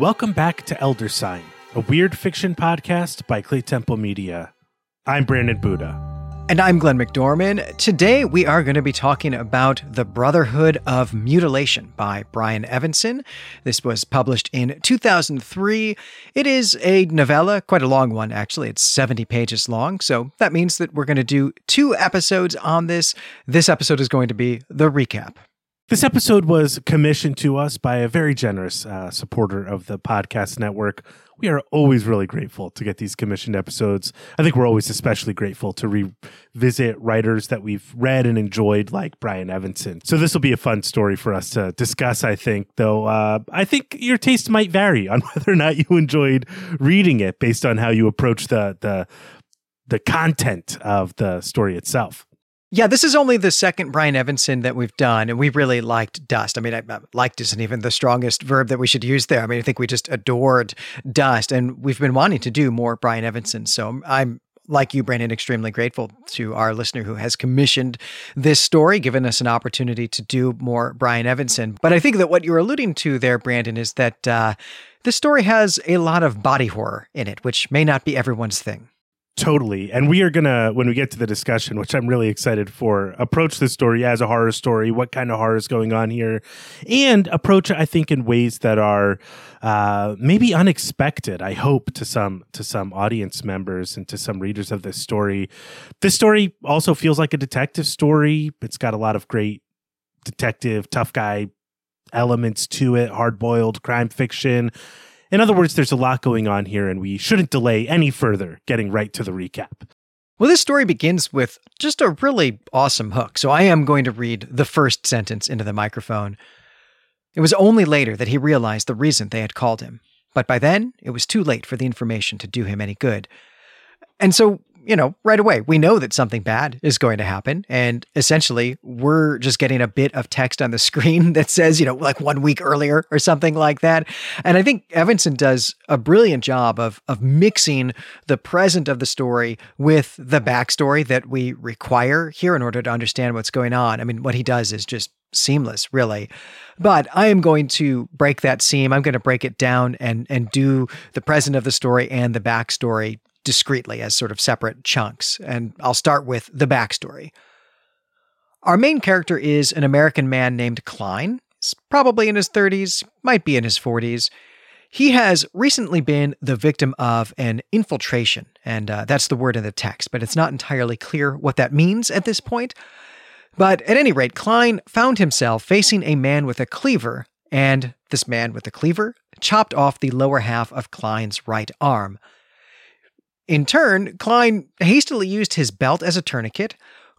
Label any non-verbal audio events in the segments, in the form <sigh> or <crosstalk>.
Welcome back to Elder Sign, a weird fiction podcast by Claytemple Media. I'm Brandon Buddha. And I'm Glenn McDorman. Today we are going to be talking about The Brotherhood of Mutilation by Brian Evenson. This was published in 2003. It is a novella, quite a long one actually. It's 70 pages long. So that means that we're going to do two episodes on this. This episode is going to be the recap. This episode was commissioned to us by a very generous uh, supporter of the podcast network. We are always really grateful to get these commissioned episodes. I think we're always especially grateful to revisit writers that we've read and enjoyed, like Brian Evenson. So this will be a fun story for us to discuss. I think, though, uh, I think your taste might vary on <laughs> whether or not you enjoyed reading it based on how you approach the the the content of the story itself. Yeah, this is only the second Brian Evenson that we've done, and we really liked Dust. I mean, I, liked isn't even the strongest verb that we should use there. I mean, I think we just adored Dust, and we've been wanting to do more Brian Evenson. So I'm like you, Brandon, extremely grateful to our listener who has commissioned this story, given us an opportunity to do more Brian Evenson. But I think that what you're alluding to there, Brandon, is that uh, this story has a lot of body horror in it, which may not be everyone's thing. Totally. And we are going to, when we get to the discussion, which I'm really excited for, approach the story as a horror story. What kind of horror is going on here? And approach it, I think, in ways that are uh, maybe unexpected, I hope, to some, to some audience members and to some readers of this story. This story also feels like a detective story. It's got a lot of great detective, tough guy elements to it, hard boiled crime fiction. In other words, there's a lot going on here, and we shouldn't delay any further getting right to the recap. Well, this story begins with just a really awesome hook. So I am going to read the first sentence into the microphone. It was only later that he realized the reason they had called him. But by then, it was too late for the information to do him any good. And so you know, right away, we know that something bad is going to happen. And essentially, we're just getting a bit of text on the <laughs> screen that says, you know, like one week earlier or something like that. And I think Evenson does a brilliant job of, of mixing the present of the story with the backstory that we require here in order to understand what's going on. I mean, what he does is just seamless, really. But I am going to break that seam. I'm going to break it down and and do the present of the story and the backstory discreetly as sort of separate chunks, and I'll start with the backstory. Our main character is an American man named Klein. He's probably in his 30s, might be in his 40s. He has recently been the victim of an infiltration, and uh, that's the word in the text, but it's not entirely clear what that means at this point. But at any rate, Klein found himself facing a man with a cleaver, and this man with the cleaver chopped off the lower half of Klein's right arm. In turn, Klein hastily used his belt as a tourniquet,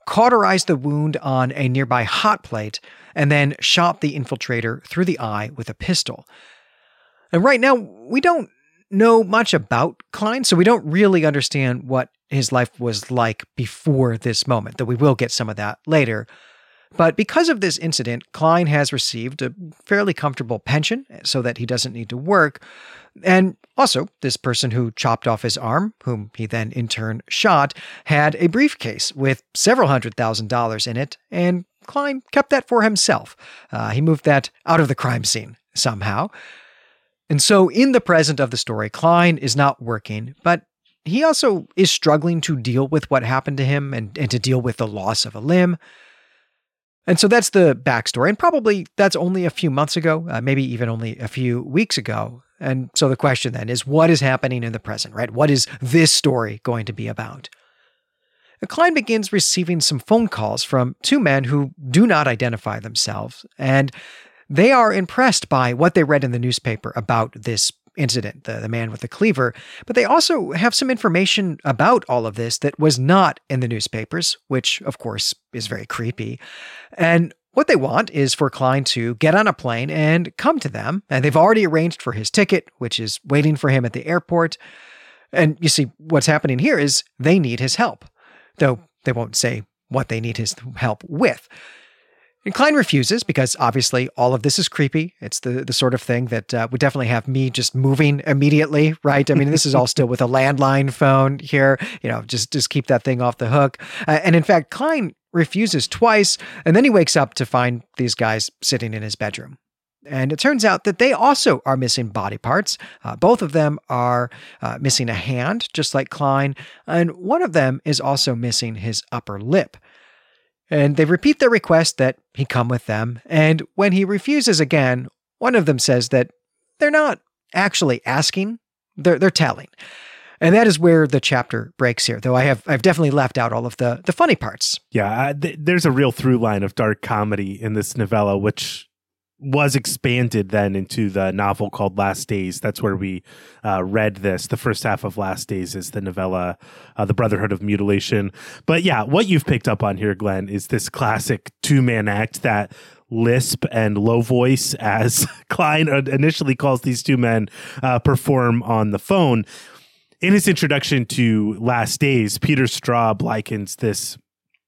cauterized the wound on a nearby hot plate, and then shot the infiltrator through the eye with a pistol. And right now, we don't know much about Klein, so we don't really understand what his life was like before this moment, though we will get some of that later. But because of this incident, Klein has received a fairly comfortable pension so that he doesn't need to work. And also, this person who chopped off his arm, whom he then in turn shot, had a briefcase with several hundred thousand dollars in it, and Klein kept that for himself. Uh, he moved that out of the crime scene somehow. And so, in the present of the story, Klein is not working, but he also is struggling to deal with what happened to him and, and to deal with the loss of a limb. And so that's the backstory. And probably that's only a few months ago, uh, maybe even only a few weeks ago. And so the question then is what is happening in the present, right? What is this story going to be about? Klein begins receiving some phone calls from two men who do not identify themselves, and they are impressed by what they read in the newspaper about this incident, the, the man with the cleaver, but they also have some information about all of this that was not in the newspapers, which of course is very creepy. And what they want is for Klein to get on a plane and come to them, and they've already arranged for his ticket, which is waiting for him at the airport. And you see, what's happening here is they need his help, though they won't say what they need his help with. And Klein refuses because obviously all of this is creepy. It's the, the sort of thing that uh, would definitely have me just moving immediately, right? I mean, this is all still with a landline phone here. You know, just just keep that thing off the hook. Uh, and in fact, Klein refuses twice, and then he wakes up to find these guys sitting in his bedroom. And it turns out that they also are missing body parts. Uh, both of them are uh, missing a hand, just like Klein, and one of them is also missing his upper lip. And they repeat their request that he come with them. And when he refuses again, one of them says that they're not actually asking, they're, they're telling. And that is where the chapter breaks here, though I have I've definitely left out all of the the funny parts. Yeah, uh, th- there's a real through line of dark comedy in this novella, which was expanded then into the novel called Last Days. That's where we uh, read this. The first half of Last Days is the novella, uh, The Brotherhood of Mutilation. But yeah, what you've picked up on here, Glenn, is this classic two man act that lisp and low voice, <laughs> as Klein initially calls these two men, uh, perform on the phone. In his introduction to Last Days, Peter Straub likens this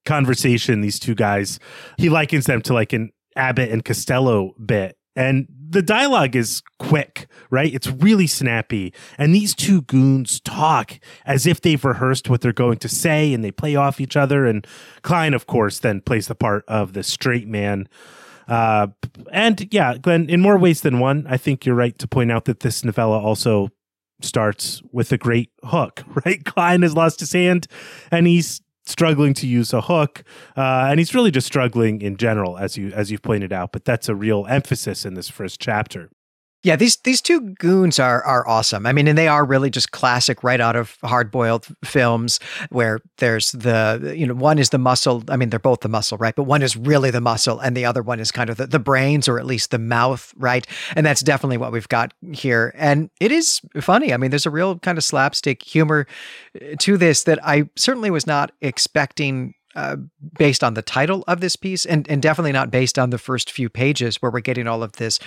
conversation, these two guys, he likens them to like an Abbott and Costello bit. And the dialogue is quick, right? It's really snappy. And these two goons talk as if they've rehearsed what they're going to say and they play off each other. And Klein, of course, then plays the part of the straight man. Uh, and yeah, Glenn, in more ways than one, I think you're right to point out that this novella also starts with a great hook, <laughs> right? Klein has lost his hand and he's struggling to use a hook, uh, and he's really just struggling in general, as you as you've pointed out. But that's a real emphasis in this first chapter. Yeah, these these two goons are are awesome. I mean, and they are really just classic right out of hard boiled films where there's the you know one is the muscle. I mean, they're both the muscle, right? But one is really the muscle, and the other one is kind of the, the brains or at least the mouth, right? And that's definitely what we've got here. And it is funny. I mean, there's a real kind of slapstick humor eh, to this that I certainly was not expecting uh, based on the title of this piece, and and definitely not based on the first few pages where we're getting all of this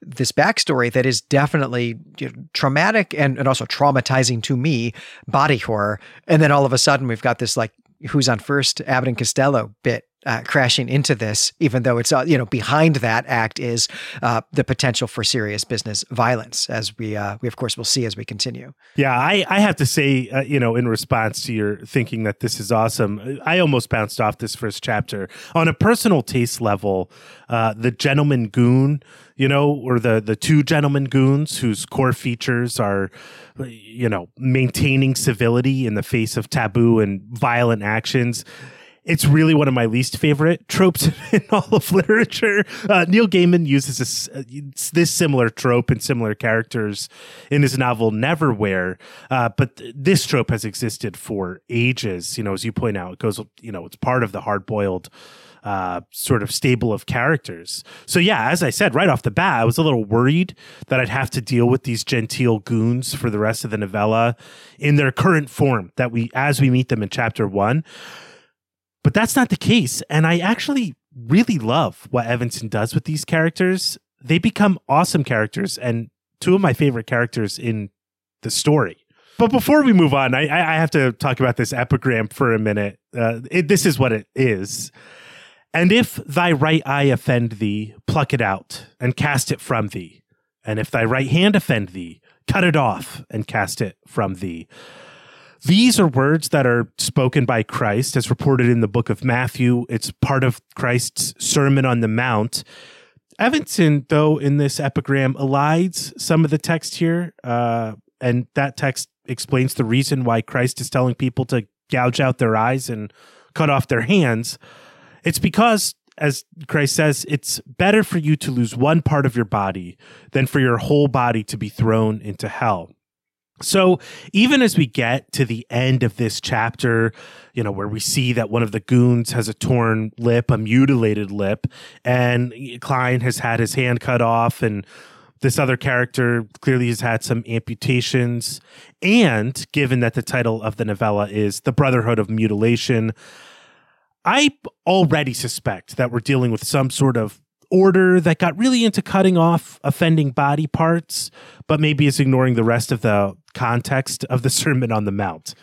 this backstory that is definitely you know, traumatic and, and also traumatizing to me, body horror. And then all of a sudden we've got this like who's on first Abbott and Costello bit uh, crashing into this, even though it's uh, you know behind that act is uh, the potential for serious business violence, as we uh, we of course will see as we continue. Yeah, I I have to say, uh, you know, in response to your thinking that this is awesome, I almost bounced off this first chapter on a personal taste level. Uh, the gentleman goon, you know, or the the two gentleman goons whose core features are, you know, maintaining civility in the face of taboo and violent actions it's really one of my least favorite tropes <laughs> in all of literature. Uh, Neil Gaiman uses this, uh, this similar trope and similar characters in his novel Neverwhere, uh, but th- this trope has existed for ages. You know, as you point out, it goes. You know, it's part of the hard boiled. Uh, sort of stable of characters. So yeah, as I said right off the bat, I was a little worried that I'd have to deal with these genteel goons for the rest of the novella in their current form that we as we meet them in chapter one. But that's not the case. And I actually really love what Evenson does with these characters. They become awesome characters and two of my favorite characters in the story. But before we move on, I, I have to talk about this epigram for a minute. Uh, it, this is what it is. And if thy right eye offend thee, pluck it out and cast it from thee. And if thy right hand offend thee, cut it off and cast it from thee. These are words that are spoken by Christ as reported in the book of Matthew. It's part of Christ's Sermon on the Mount. Evenson, though, in this epigram elides some of the text here, uh, and that text explains the reason why Christ is telling people to gouge out their eyes and cut off their hands. It's because, as Christ says, it's better for you to lose one part of your body than for your whole body to be thrown into hell. So even as we get to the end of this chapter, you know, where we see that one of the goons has a torn lip, a mutilated lip, and Klein has had his hand cut off, and this other character clearly has had some amputations. And given that the title of the novella is The Brotherhood of Mutilation, I already suspect that we're dealing with some sort of order that got really into cutting off offending body parts, but maybe is ignoring the rest of the context of the <laughs> Sermon on the Mount.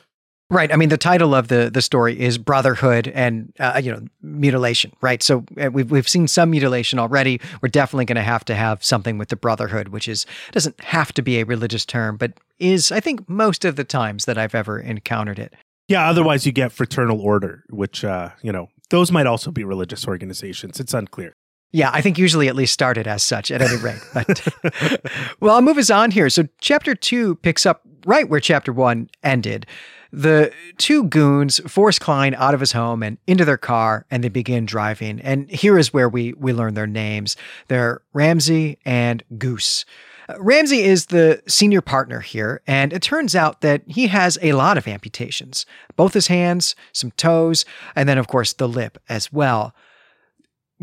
Right. I mean, the title of the the story is brotherhood and uh, you know mutilation. Right. So uh, we've we've seen some mutilation already. We're definitely going to have to have something with the brotherhood, which is doesn't have to be a religious term, but is I think most of the times that I've ever encountered it. Yeah. Otherwise, you get fraternal order, which uh, you know those might also be religious organizations. It's unclear. Yeah, I think usually at least started as such at any rate. But <laughs> well, I'll move us on here. So chapter two picks up right where chapter one ended. The two goons force Klein out of his home and into their car, and they begin driving. And here is where we we learn their names. They're Ramsey and Goose. Uh, Ramsey is the senior partner here, and it turns out that he has a lot of amputations both his hands, some toes, and then, of course, the lip as well.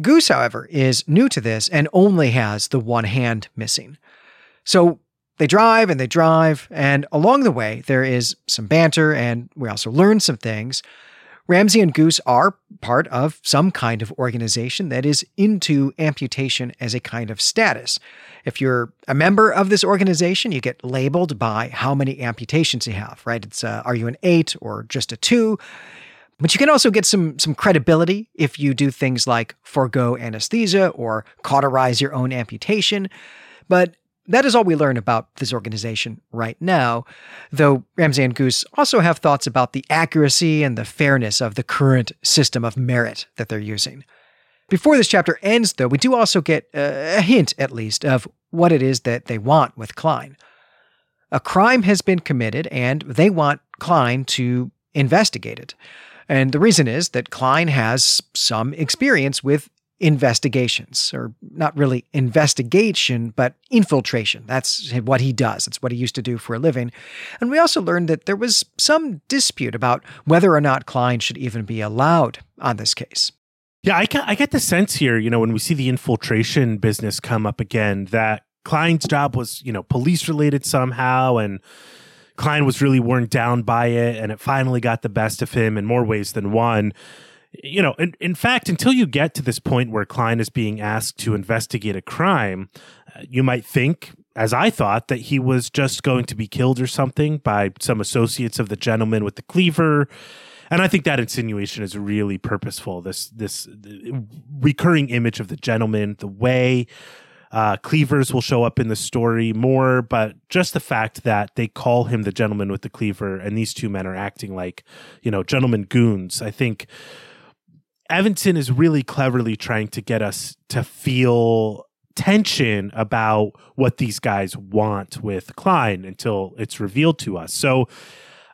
Goose, however, is new to this and only has the one hand missing. So they drive and they drive, and along the way, there is some banter, and we also learn some things. Ramsey and Goose are part of some kind of organization that is into amputation as a kind of status. If you're a member of this organization, you get labeled by how many amputations you have, right? It's uh, are you an eight or just a two? But you can also get some some credibility if you do things like forego anesthesia or cauterize your own amputation. But that is all we learn about this organization right now, though Ramsey and Goose also have thoughts about the accuracy and the fairness of the current system of merit that they're using. Before this chapter ends, though, we do also get a hint, at least, of what it is that they want with Klein. A crime has been committed, and they want Klein to investigate it. And the reason is that Klein has some experience with investigations, or not really investigation, but infiltration. That's what he does. It's what he used to do for a living. And we also learned that there was some dispute about whether or not Klein should even be allowed on this case. Yeah, I I get the sense here, you know, when we see the infiltration business come up again, that Klein's job was, you know, police related somehow and Klein was really worn down by it, and it finally got the best of him in more ways than one. You know, in, in fact, until you get to this point where Klein is being asked to investigate a crime, uh, you might think, as I thought, that he was just going to be killed or something by some associates of the gentleman with the cleaver. And I think that insinuation is really purposeful. This this recurring image of the gentleman, the way uh, cleavers will show up in the story more, but just the fact that they call him the gentleman with the cleaver and these two men are acting like, you know, gentlemen goons, I think Evenson is really cleverly trying to get us to feel tension about what these guys want with Klein until it's revealed to us. So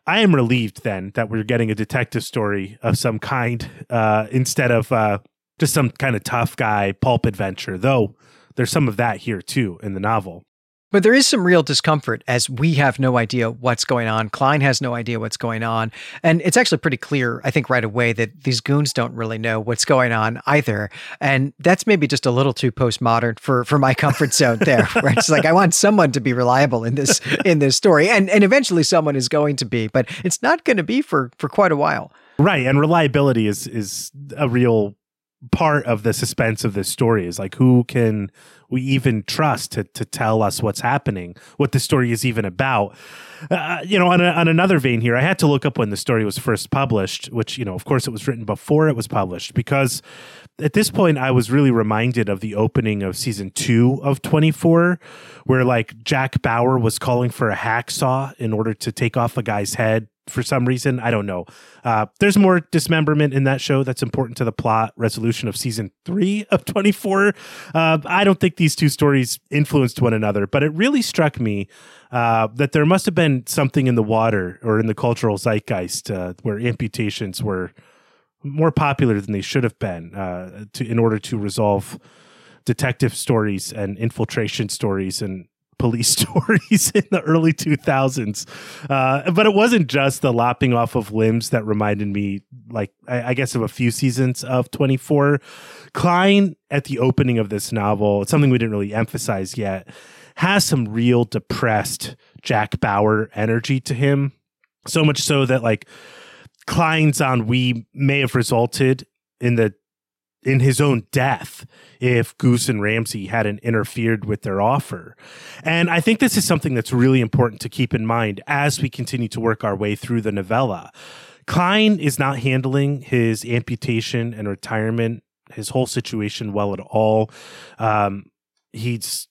I am relieved then that we're getting a detective story of some kind uh, instead of uh, just some kind of tough guy pulp adventure, though there's some of that here too in the novel. But there is some real discomfort as we have no idea what's going on. Klein has no idea what's going on. And it's actually pretty clear, I think, right away that these goons don't really know what's going on either. And that's maybe just a little too postmodern for, for my <laughs> comfort zone there. Right. It's like I want someone to be reliable in this in this story. And and eventually someone is going to be, but it's not going to be for for quite a while. Right. And reliability is is a real part of the suspense of this story is like who can we even trust to to tell us what's happening, what the story is even about. Uh, you know, on, a, on another vein here, I had to look up when the story was first published, which you know, of course, it was written before it was published because at this point I was really reminded of the opening of season two of Twenty Four, where like Jack Bauer was calling for a hacksaw in order to take off a guy's head for some reason. I don't know. Uh, there's more dismemberment in that show that's important to the plot resolution of season three <laughs> of 24. Uh, I don't think these two stories influenced one another, but it really struck me uh, that there must have been something in the water or in the cultural zeitgeist uh, where amputations were more popular than they should have been uh, to, in order to resolve detective stories and infiltration stories and police <laughs> stories in the early 2000s. Uh, but it wasn't just the lopping off of limbs that reminded me, like, I, I, guess, of a few seasons of 24. Klein, at the opening of this novel, it's something we didn't really emphasize yet, has some real depressed Jack Bauer energy to him. So much so that, like, Klein's ennui may have resulted in the in his own death if Goose and Ramsey hadn't interfered with their offer. And I think this is something that's really important to keep in mind as we continue to work our way through the novella. Klein is not handling his amputation and retirement, his whole situation well at all. Um, he's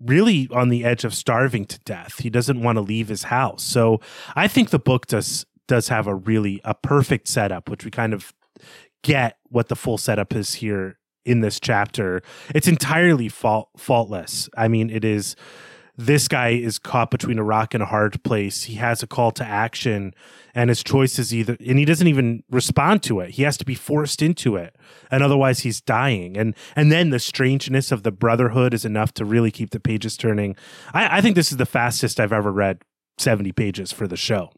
really on the edge of starving to death. He doesn't want to leave his house. So I think the book does does have a really a perfect setup, which we kind of get what the full setup is here in this chapter. It's entirely fault faultless. I mean, it is this guy is caught between a rock and a hard place. He has a call to action and his choice is either and he doesn't even respond to it. He has to be forced into it. And otherwise he's dying. And and then the strangeness of the brotherhood is enough to really keep the pages turning. I, I think this is the fastest I've ever read 70 pages for the show.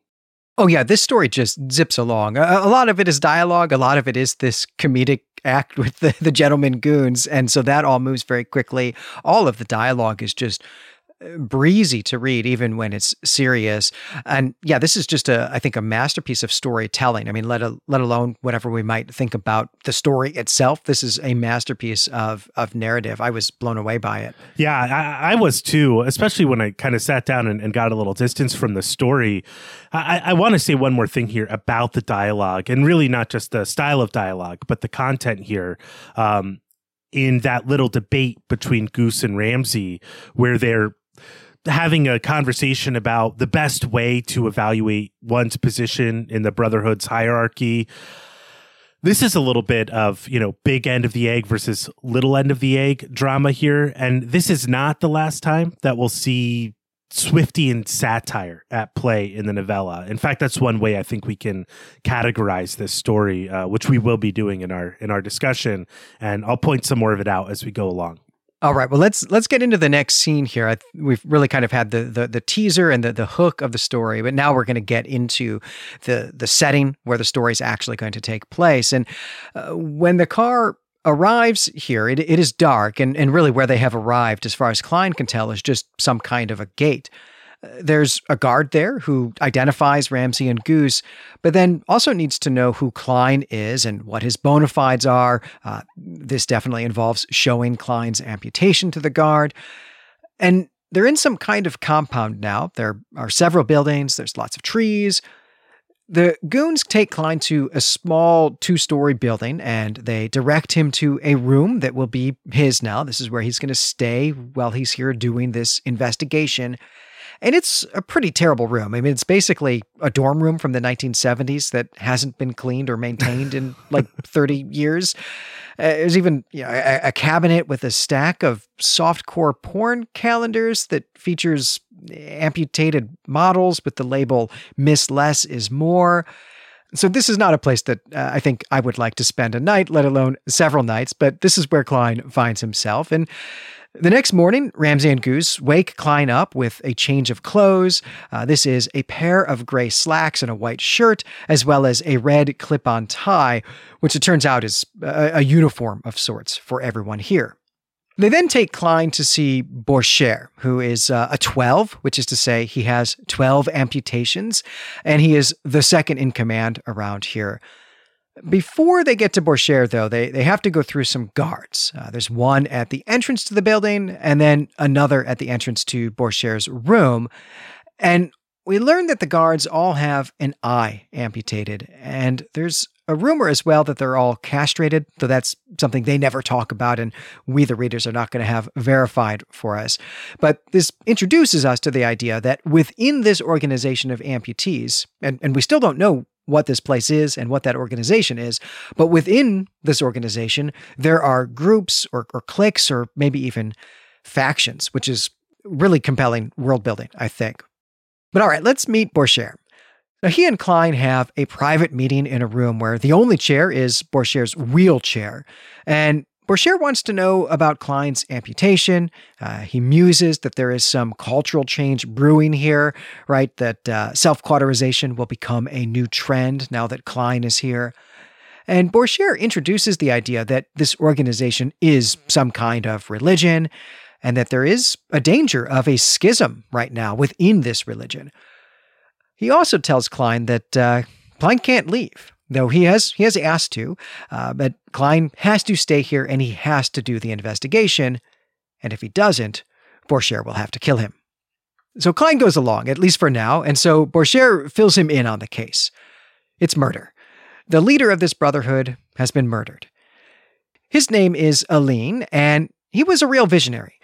Oh yeah, this story just zips along. A, a, lot of it is dialogue. A lot of it is this comedic act with the, the gentleman goons, and so that all moves very quickly. All of the dialogue is just breezy to read even when it's serious. And yeah this is just a i think a masterpiece of storytelling. I mean let, a, let alone whatever we might think about the story itself this is a masterpiece of of narrative. I was blown away by it. Yeah i, I was too especially when i kind of sat down and, and, got a little distance from the story. I, I want to say one more thing here about the dialogue and really not just the style of dialogue but the content here um, in that little debate between Goose and Ramsey, where they're having a conversation about the best way to evaluate one's position in the brotherhood's hierarchy. This is a little bit of you know big end of the egg versus little end of the egg drama here. And this is not the last time that we'll see swiftian satire at play in the novella. In fact that's one way i think we can categorize this story uh, which we will be doing in our in our discussion. And i'll point some more of it out as we go along all right. Well, let's let's get into the next scene here. I, we've really kind of had the, the the teaser and the the hook of the story, but now we're going to get into the the setting where the story is actually going to take place. And uh, when the car arrives here, it, it is dark, and and really where they have arrived, as far as Klein can tell, is just some kind of a gate. There's a guard there who identifies Ramsey and Goose, but then also needs to know who Klein is and what his bona fides are. Uh, this definitely involves showing Klein's amputation to the guard. And they're in some kind of compound now. There are several buildings, there's lots of trees. The goons take Klein to a small two story building and they direct him to a room that will be his now. This is where he's going to stay while he's here doing this investigation. And it's a pretty terrible room. I mean, it's basically a dorm room from the 1970s that hasn't been cleaned or maintained in <laughs> like 30 years. Uh, there's even you know, a, a, cabinet with a stack of softcore porn calendars that features amputated models with the label Miss Less is More. So this is not a place that uh, I think I would like to spend a night, let alone several nights, but this is where Klein finds himself. And the next morning, Ramsey and Goose wake Klein up with a change of clothes. Uh, this is a pair of gray slacks and a white shirt, as well as a red clip on tie, which it turns out is a, a uniform of sorts for everyone here. They then take Klein to see Borchert, who is uh, a 12, which is to say he has 12 amputations, and he is the second in command around here. Before they get to Borchert, though, they, they have to go through some guards. Uh, there's one at the entrance to the building, and then another at the entrance to Borchert's room. And we learn that the guards all have an eye amputated, and there's a rumor as well that they're all castrated, though that's something they never talk about, and we, the readers, are not going to have verified for us. But this introduces us to the idea that within this organization of amputees, and, and we still don't know what this place is and what that organization is. But within this organization, there are groups or, or cliques or maybe even factions, which is really compelling world building, I think. But all right, let's meet Borchert. Now, he and Klein have a private meeting in a room where the only chair is Borchert's wheelchair. And Borchert wants to know about Klein's amputation. Uh, he muses that there is some cultural change brewing here, right? That uh, self cauterization will become a new trend now that Klein is here. And Borchert introduces the idea that this organization is some kind of religion and that there is a danger of a schism right now within this religion. He also tells Klein that uh, Klein can't leave though he has he has asked to. Uh, but Klein has to stay here and he has to do the investigation. And if he doesn't, Borchert will have to kill him. So Klein goes along, at least for now, and so Borchert fills him in on the case. It's murder. The leader of this brotherhood has been murdered. His name is Aline, and he was a real visionary.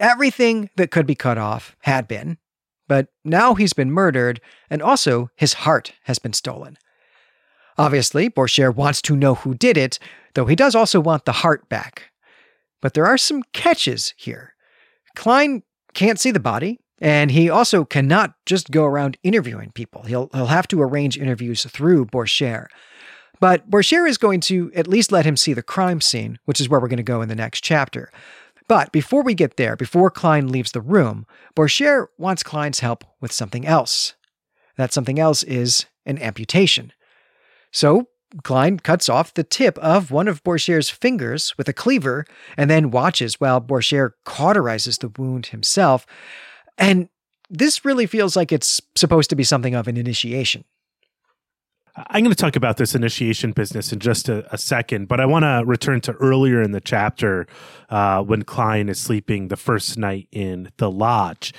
Everything that could be cut off had been, but now he's been murdered, and also his heart has been stolen. Obviously, Borchert wants to know who did it, though he does also want the heart back. But there are some catches here. Klein can't see the body, and he also cannot just go around interviewing people. He'll, he'll have to arrange interviews through Borchert. But Borchert is going to at least let him see the crime scene, which is where we're going to go in the next chapter. But before we get there, before Klein leaves the room, Borchert wants Klein's help with something else. That something else is an amputation. So Klein cuts off the tip of one of Borchert's fingers with a cleaver and then watches while Borchert cauterizes the wound himself. And this really feels like it's supposed to be something of an initiation. I'm going to talk about this initiation business in just a, a second, but I want to return to earlier in the chapter uh, when Klein is sleeping the first night in the lodge.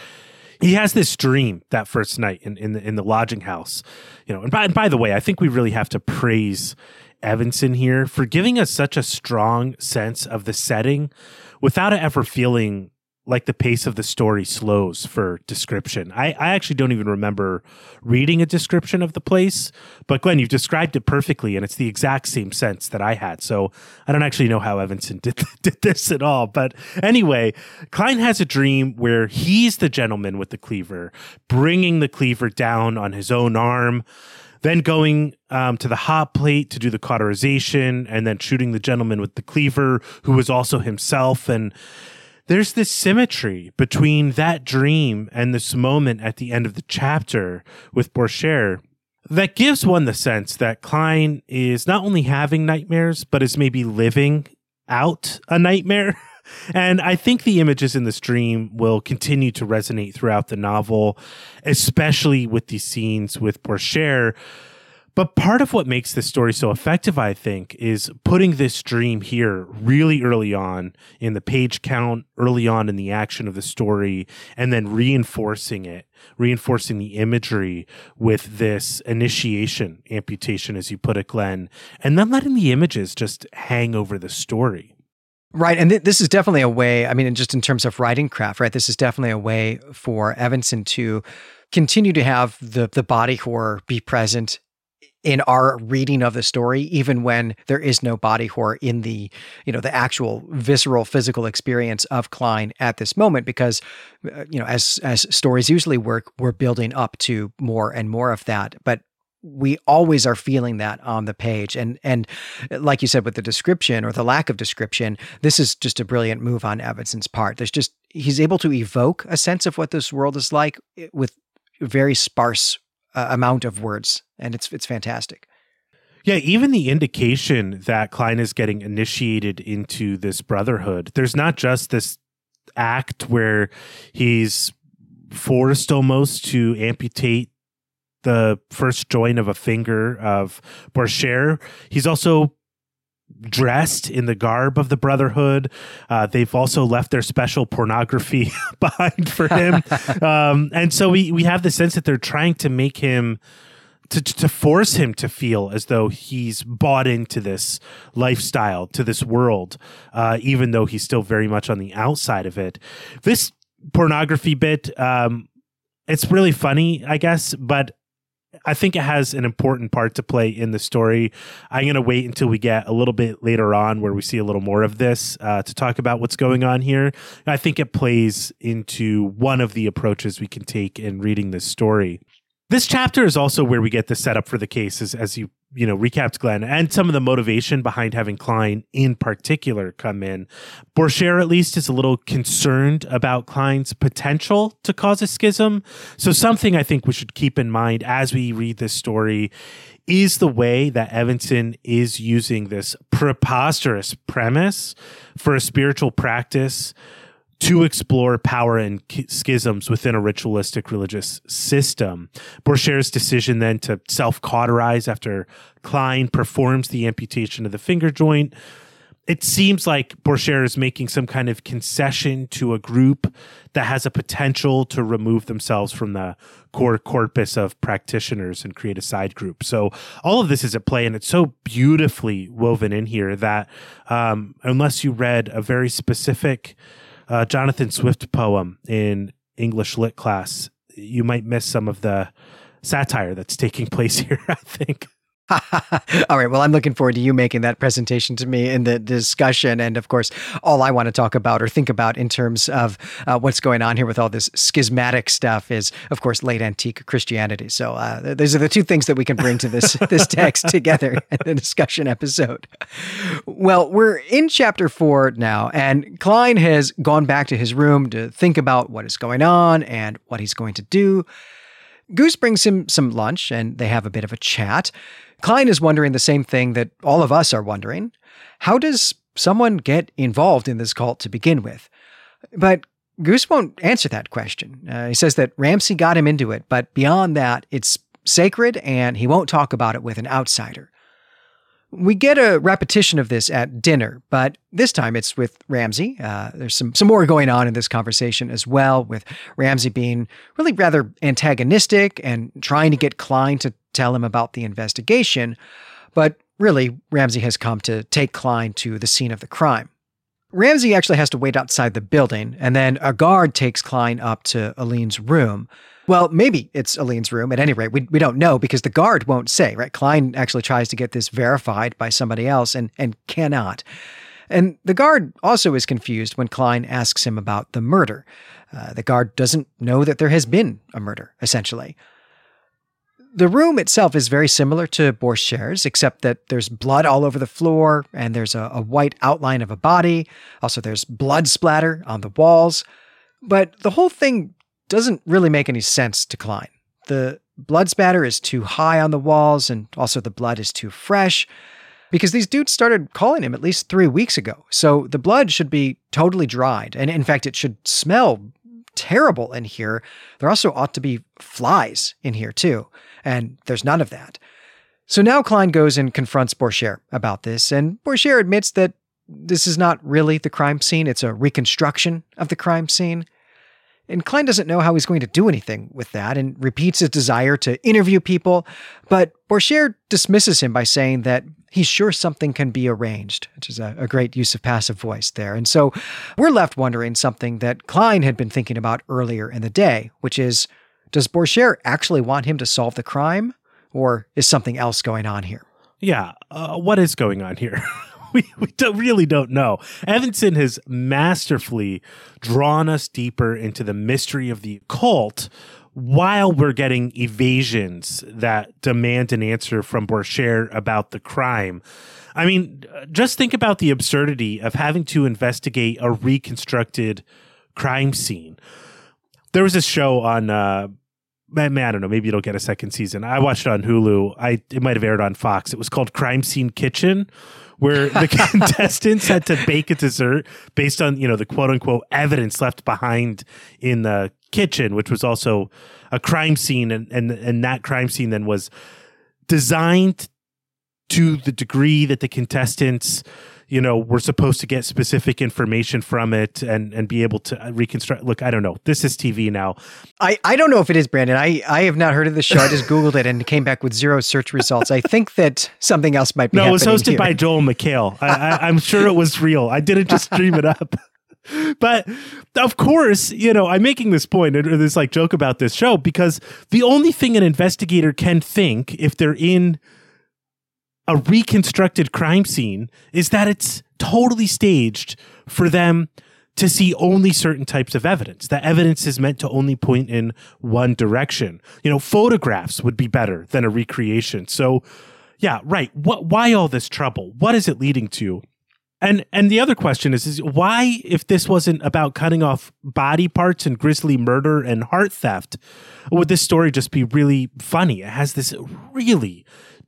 He has this dream that first night in, in the in the lodging house, you know. And by, and by the way, I think we really have to praise Evenson here for giving us such a strong sense of the setting without it ever feeling like the pace of the story slows for description. I, I actually don't even remember reading a description of the place, but Glenn, you've described it perfectly, and it's the exact same sense that I had. So I don't actually know how Evenson did <laughs> did this at all. But anyway, Klein has a dream where he's the gentleman with the cleaver, bringing the cleaver down on his own arm then going um, to the hot plate to do the cauterization and then shooting the gentleman with the cleaver who was also himself and there's this symmetry between that dream and this moment at the end of the chapter with Borchert that gives one the sense that Klein is not only having nightmares, but is maybe living out a nightmare. <laughs> And I think the images in this dream will continue to resonate throughout the novel, especially with these scenes with Borchert but part of what makes this story so effective, I think, is putting this dream here really early on in the page count, early on in the action of the story, and then reinforcing it, reinforcing the imagery with this initiation amputation, as you put it, Glenn, and then letting the images just hang over the story. Right. And th- this is definitely a way, I mean, just in terms of writing craft, right? This is definitely a way for Evenson to continue to have the the body horror be present in our reading of the story even when there is no body horror in the you know the actual visceral physical experience of Klein at this moment because uh, you know as as stories usually work we're building up to more and more of that. But we always are feeling that on the page. And and like you said with the description or the lack of description this is just a brilliant move on Evenson's part. There's just he's able to evoke a sense of what this world is like eh, with very sparse uh, amount of words, and it's it's fantastic. Yeah, even the indication that Klein is getting initiated into this brotherhood. There's not just this act where he's forced almost to amputate the first joint of a finger of Borchert. He's also dressed in the garb of the Brotherhood. Uh, they've also left their special pornography <laughs> behind for him, <laughs> um, and so we we have the sense that they're trying to make him. To, to force him to feel as though he's bought into this lifestyle, to this world, uh, even though he's still very much on the outside of it. This pornography bit, um, it's really funny, I guess, but I think it has an important part to play in the story. I'm going to wait until we get a little bit later on where we see a little more of this uh, to talk about what's going on here. I think it plays into one of the approaches we can take in reading this story. This chapter is also where we get the setup for the case, as, as you you know recapped Glenn, and some of the motivation behind having Klein in particular come in. Borchert at least is a little concerned about Klein's potential to cause a schism. So something I think we should keep in mind as we read this story is the way that Evenson is using this preposterous premise for a spiritual practice to explore power and schisms within a ritualistic religious system. Borchert's decision then to self cauterize after Klein performs the amputation of the finger joint. It seems like Borchert is making some kind of concession to a group that has a potential to remove themselves from the core corpus of practitioners and create a side group. So all of this is at play, and it's so beautifully woven in here that um, unless you read a very specific uh, Jonathan Swift poem in English lit class, you might miss some of the satire that's taking place <laughs> here, I think. <laughs> all right. Well, I'm looking forward to you making that presentation to me in the discussion. And of course, all I want to talk about or think about in terms of uh, what's going on here with all this schismatic stuff is, of course, late antique Christianity. So uh, those are the two things that we can bring to this <laughs> this text together in the discussion episode. Well, we're in chapter four now, and Klein has gone back to his room to think about what is going on and what he's going to do. Goose brings him some lunch, and they have a bit of a chat. Klein is wondering the same thing that all of us are wondering. How does someone get involved in this cult to begin with? But Goose won't answer that question. Uh, he says that Ramsey got him into it, but beyond that, it's sacred and he won't talk about it with an outsider. We get a repetition of this at dinner, but this time it's with Ramsey. Uh, there's some, some more going on in this conversation as well, with Ramsey being really rather antagonistic and trying to get Klein to tell him about the investigation. But really, Ramsey has come to take Klein to the scene of the crime. Ramsey actually has to wait outside the building, and then a guard takes Klein up to Aline's room. Well, maybe it's Aline's room. At any rate, we, we don't know because the guard won't say, right? Klein actually tries to get this verified by somebody else and, and cannot. And the guard also is confused when Klein asks him about the murder. Uh, the guard doesn't know that there has been a murder, essentially. The room itself is very similar to Borchert's, except that there's blood all over the floor and there's a, a, white outline of a body. Also, there's blood splatter on the walls. But the whole thing doesn't really make any sense to Klein. The blood spatter is too high on the walls, and also the blood is too fresh because these dudes started calling him at least three weeks ago. So the blood should be totally dried. And in fact, it should smell terrible in here. There also ought to be flies in here too and there's none of that. So now Klein goes and confronts Borchert about this, and Borchert admits that this is not really the crime scene, it's a reconstruction of the crime scene. And Klein doesn't know how he's going to do anything with that and repeats his desire to interview people, but Borchert dismisses him by saying that he's sure something can be arranged, which is a, a, great use of passive voice there. And so we're left wondering something that Klein had been thinking about earlier in the day, which is does Borchert actually want him to solve the crime, or is something else going on here? Yeah, uh, what is going on here? <laughs> we, we don't, really don't know. Evenson has masterfully drawn us deeper into the mystery of the occult while we're getting evasions that demand an answer from Borchert about the crime. I mean, just think about the absurdity of having to investigate a reconstructed crime scene. There was this show on uh, man, I don't know. Maybe it'll get a second season. I watched it on Hulu. I it might have aired on Fox. It was called Crime Scene Kitchen, where <laughs> the contestants had to bake a dessert based on you know the quote unquote evidence left behind in the kitchen, which was also a crime scene, and and and that crime scene then was designed to the degree that the contestants you know we're supposed to get specific information from it and and be able to reconstruct. Look i don't know. This is tv now. I i don't know if it is brandon. I i have not heard of the show. I just <laughs> googled it and came back with zero search results. I think that something else might be no it was hosted here. by joel mchale. I, i'm sure it was real. I didn't just dream it up. <laughs> But of course, you know, I'm making this point or this like joke about this show because the only thing an investigator can think if they're in a reconstructed crime scene is that it's totally staged for them to see only certain types of evidence. The evidence is meant to only point in one direction. You know, photographs would be better than a recreation. So, yeah, right. What why all this trouble? What is it leading to? And and the other question is is why if this wasn't about cutting off body parts and grisly murder and heart theft, would this story just be really funny? It has this really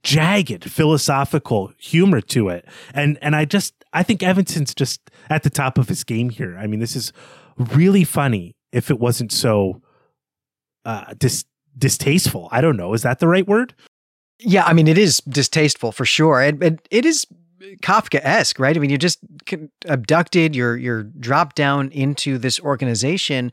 jagged philosophical humor to it. And and I just I think Evenson's just at the top of his game here. I mean, this is really funny if it wasn't so uh dis- distasteful. I don't know. Is that the right word? Yeah, I mean it is distasteful for sure. And it, it is Kafka-esque, right? I mean, you're just abducted, you're you're dropped down into this organization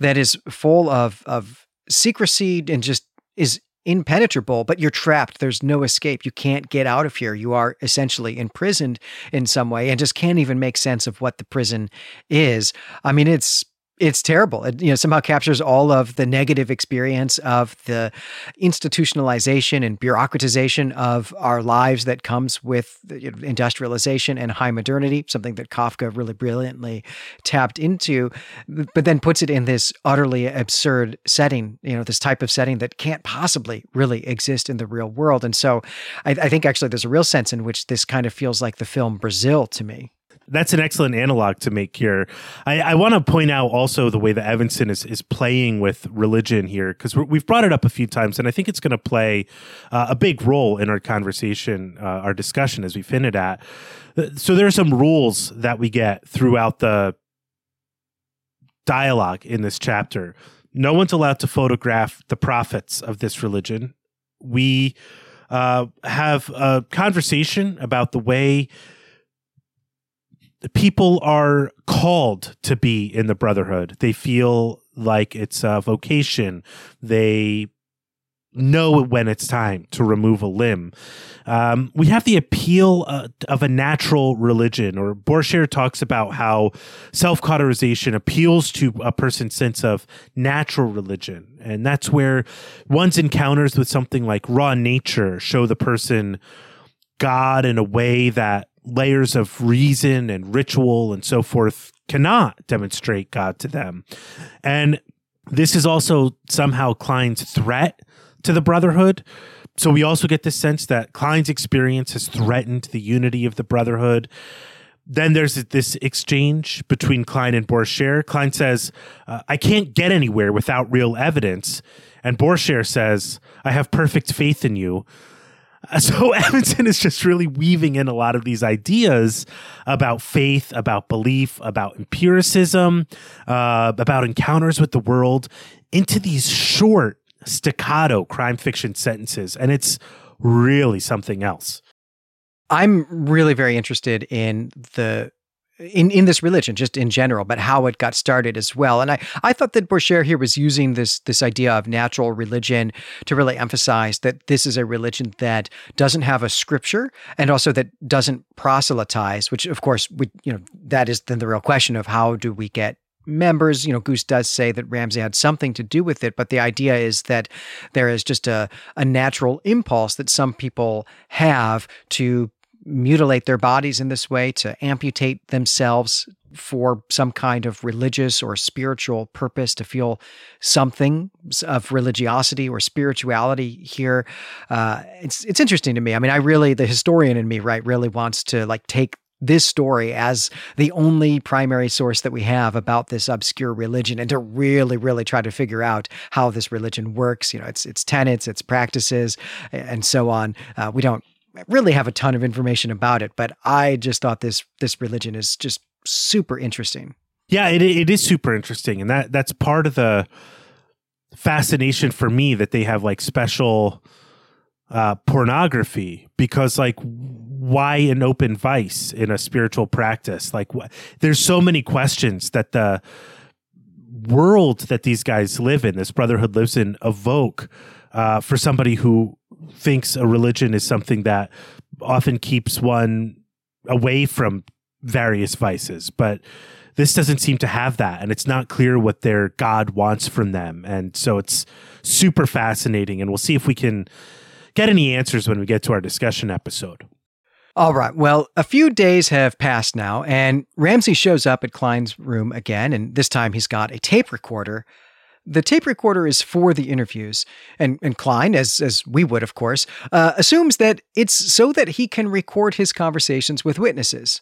that is full of of secrecy and just is impenetrable, but you're trapped. There's no escape. You can't get out of here. You are essentially imprisoned in some way and just can't even make sense of what the prison is. I mean, it's it's terrible. It you know somehow captures all of the negative experience of the institutionalization and bureaucratization of our lives that comes with industrialization and high modernity, something that Kafka really brilliantly tapped into, but then puts it in this utterly absurd setting, you know, this type of setting that can't possibly really exist in the real world. And so I, I think actually there's a real sense in which this kind of feels like the film Brazil to me that's an excellent analog to make here. I, I want to point out also the way that Evenson is, is playing with religion here, because we've brought it up a few times, and I think it's going to play uh, a big role in our conversation, uh, our discussion as we fin it at. So there are some rules that we get throughout the dialogue in this chapter. No one's allowed to photograph the prophets of this religion. We uh, have a conversation about the way people are called to be in the brotherhood. They feel like it's a vocation. They know when it's time to remove a limb. Um, we have the appeal uh, of a natural religion, or Borchert talks about how self cauterization appeals to a person's sense of natural religion. And that's where one's encounters with something like raw nature show the person God in a way that layers of reason and ritual and so forth cannot demonstrate God to them. And this is also somehow Klein's threat to the Brotherhood. So we also get the sense that Klein's experience has threatened the unity of the Brotherhood. Then there's this exchange between Klein and Borchert. Klein says, uh, I can't get anywhere without real evidence. And Borchert says, I have perfect faith in you. <laughs> So Evenson is just really weaving in a lot of these ideas about faith, about belief, about empiricism, uh, about encounters with the world into these short staccato crime fiction sentences. And it's really something else. I'm really very interested in the in, in this religion, just in general, but how it got started as well. And I, I thought that Borchert here was using this this idea of natural religion to really emphasize that this is a religion that doesn't have a scripture and also that doesn't proselytize, which of course we you know that is then the real question of how do we get members. You know, Goose does say that Ramsey had something to do with it, but the idea is that there is just a, a natural impulse that some people have to mutilate their bodies in this way, to amputate themselves for some kind of religious or spiritual purpose, to feel something of religiosity or spirituality here. Uh, it's it's interesting to me. I mean, I really the historian in me, right, really wants to like take this story as the only primary source that we have about this obscure religion and to really really try to figure out how this religion works you know its its tenets its practices and so on uh, we don't really have a ton of information about it, but I just thought this this religion is just super interesting. Yeah, it it is super interesting, and that that's part of the fascination for me that they have like special uh, pornography because like why an open vice in a spiritual practice like wh- there's so many questions that the world that these guys live in this brotherhood lives in evoke uh, for somebody who thinks a religion is something that often keeps one away from various vices, but this doesn't seem to have that and it's not clear what their god wants from them and so it's super fascinating and we'll see if we can get any answers when we get to our discussion episode all right. Well, a few days have passed now, and Ramsey shows up at Klein's room again, and this time he's got a tape recorder the tape recorder is for the interviews, and, and Klein, as, as we would, of course, uh, assumes that it's so that he can record his conversations with witnesses.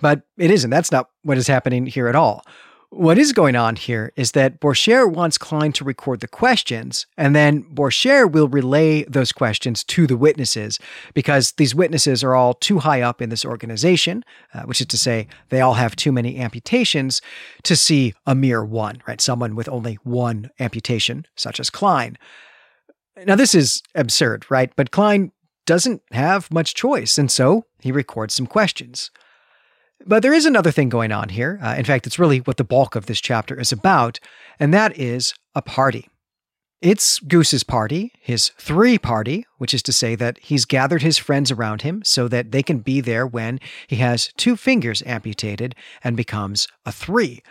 But it isn't. That's not what is happening here at all. What is going on here is that Borchert wants Klein to record the questions, and then Borchert will relay those questions to the witnesses because these witnesses are all too high up in this organization, uh, which is to say, they all have too many amputations to see a mere one, right? Someone with only one amputation, such as Klein. Now, this is absurd, right? But Klein doesn't have much choice, and so he records some questions. But there is another thing going on here. Uh, in fact, it's really what the bulk of this chapter is about, and that is a party. It's Goose's party, his three party, which is to say that he's gathered his friends around him so that they can be there when he has two fingers amputated and becomes a three.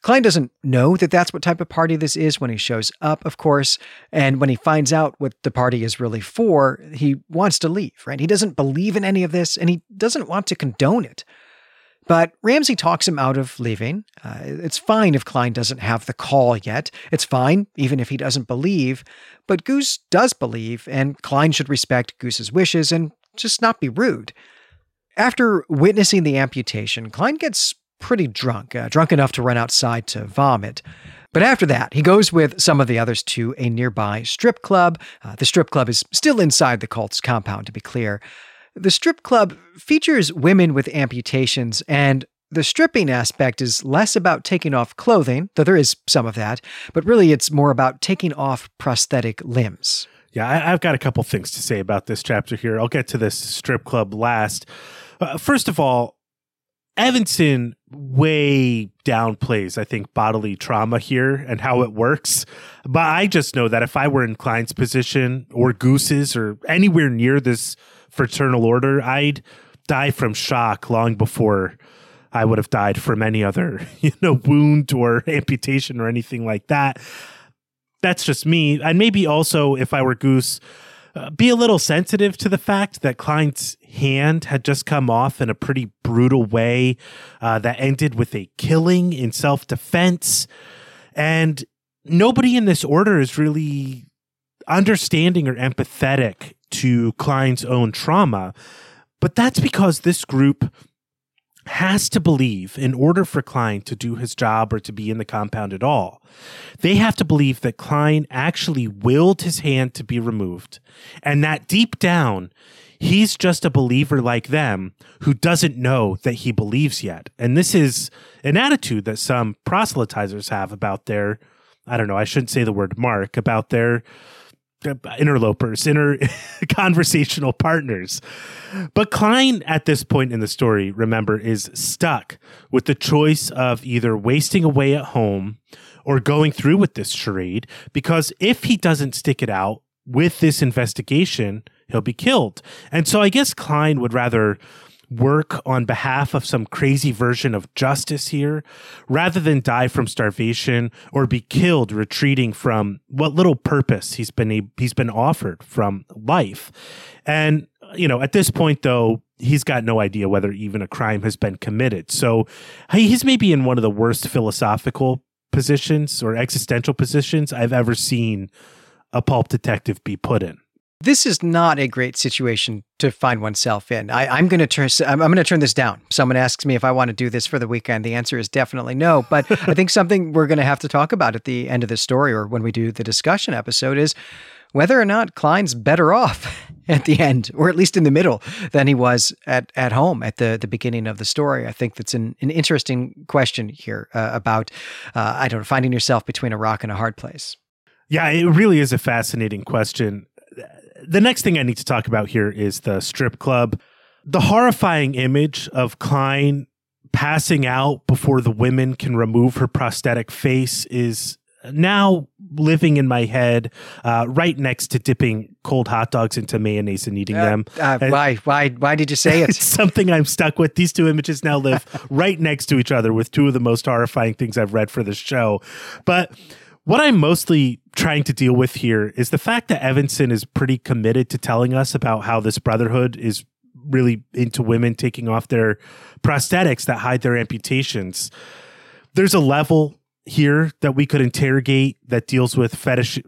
Klein doesn't know that that's what type of party this is when he shows up, of course. And when he finds out what the party is really for, he wants to leave, right? He doesn't believe in any of this and he doesn't want to condone it. But Ramsey talks him out of leaving. Uh, it's fine if Klein doesn't have the call yet. It's fine even if he doesn't believe. But Goose does believe, and Klein should respect Goose's wishes and just not be rude. After witnessing the amputation, Klein gets pretty drunk, uh, drunk enough to run outside to vomit. But after that, he goes with some of the others to a nearby strip club. Uh, the strip club is still inside the cult's compound, to be clear. The strip club features women with amputations, and the stripping aspect is less about taking off clothing, though there is some of that, but really it's more about taking off prosthetic limbs. Yeah, I, have got a couple things to say about this chapter here. I'll get to this strip club last. Uh, first of all, Evenson way downplays, I think, bodily trauma here and how it works. But I just know that if I were in Klein's position or Goose's or anywhere near this fraternal order, I'd die from shock long before I would have died from any other, <laughs> you know, wound or <laughs> amputation or anything like that. That's just me. And maybe also if I were Goose, uh, be a little sensitive to the fact that Klein's hand had just come off in a pretty brutal way uh, that ended with a killing in self defense. And nobody in this order is really understanding or empathetic to Klein's own trauma. But that's because this group has to believe, in order for Klein to do his job or to be in the compound at all, they have to believe that Klein actually willed his hand to be removed, and that deep down, he's just a believer like them who doesn't know that he believes yet. And this is an attitude that some proselytizers have about their, I don't know, I shouldn't say the word mark, about their interlopers, inner <laughs> conversational partners. But Klein, at this point in the story, remember, is stuck with the choice of either wasting away at home or going through with this charade, because if he doesn't stick it out with this investigation, he'll be killed. And so I guess Klein would rather work on behalf of some crazy version of justice here rather than die from starvation or be killed retreating from what little purpose he's been he's been offered from life. And you know at this point though he's got no idea whether even a crime has been committed. So he's maybe in one of the worst philosophical positions or existential positions I've ever seen a pulp detective be put in this is not a great situation to find oneself in. I, am going to turn. I'm, I'm going to turn this down. Someone asks me if I want to do this for the weekend. The answer is definitely no. But <laughs> I think something we're going to have to talk about at the end of the story, or when we do the discussion episode, is whether or not Klein's better off <laughs> at the end, or at least in the middle, than he was at, at home at the, the beginning of the story. I think that's an, an interesting question here uh, about, uh, I don't know, finding yourself between a rock and a hard place. Yeah, it really is a fascinating question the next thing I need to talk about here is the strip club. The horrifying image of Klein passing out before the women can remove her prosthetic face is now living in my head, uh, right next to dipping cold hot dogs into mayonnaise and eating uh, them. Uh, why? Why? Why did you say it? <laughs> it's something I'm stuck with. These two images now live <laughs> right next to each other with two of the most horrifying things I've read for the show. But what I'm mostly trying to deal with here is the fact that Evenson is pretty committed to telling us about how this brotherhood is really into women taking off their prosthetics that hide their amputations. There's a level here that we could interrogate that deals with fetish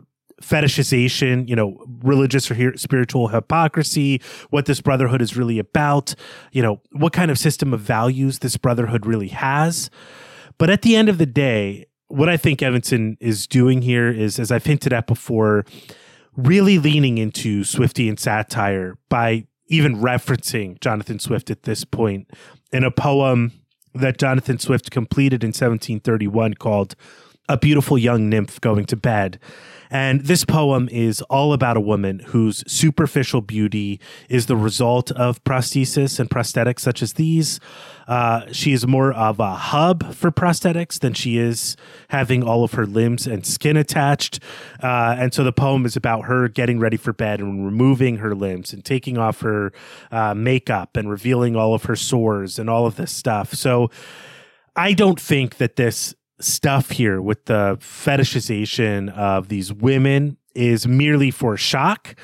fetishization, you know, religious or spiritual hypocrisy, what this brotherhood is really about, you know, what kind of system of values this brotherhood really has. But at the end of the day, what I think Evenson is doing here is, as I've hinted at before, really leaning into Swiftian satire by even referencing Jonathan Swift at this point in a poem that Jonathan Swift completed in 1731 called A Beautiful Young Nymph Going to Bed. And this poem is all about a woman whose superficial beauty is the result of prosthesis and prosthetics such as these. Uh, she is more of a hub for prosthetics than she is having all of her limbs and skin attached. Uh, and so the poem is about her getting ready for bed and removing her limbs and taking off her uh, makeup and revealing all of her sores and all of this stuff. So I don't think that this stuff here with the fetishization of these women is merely for shock.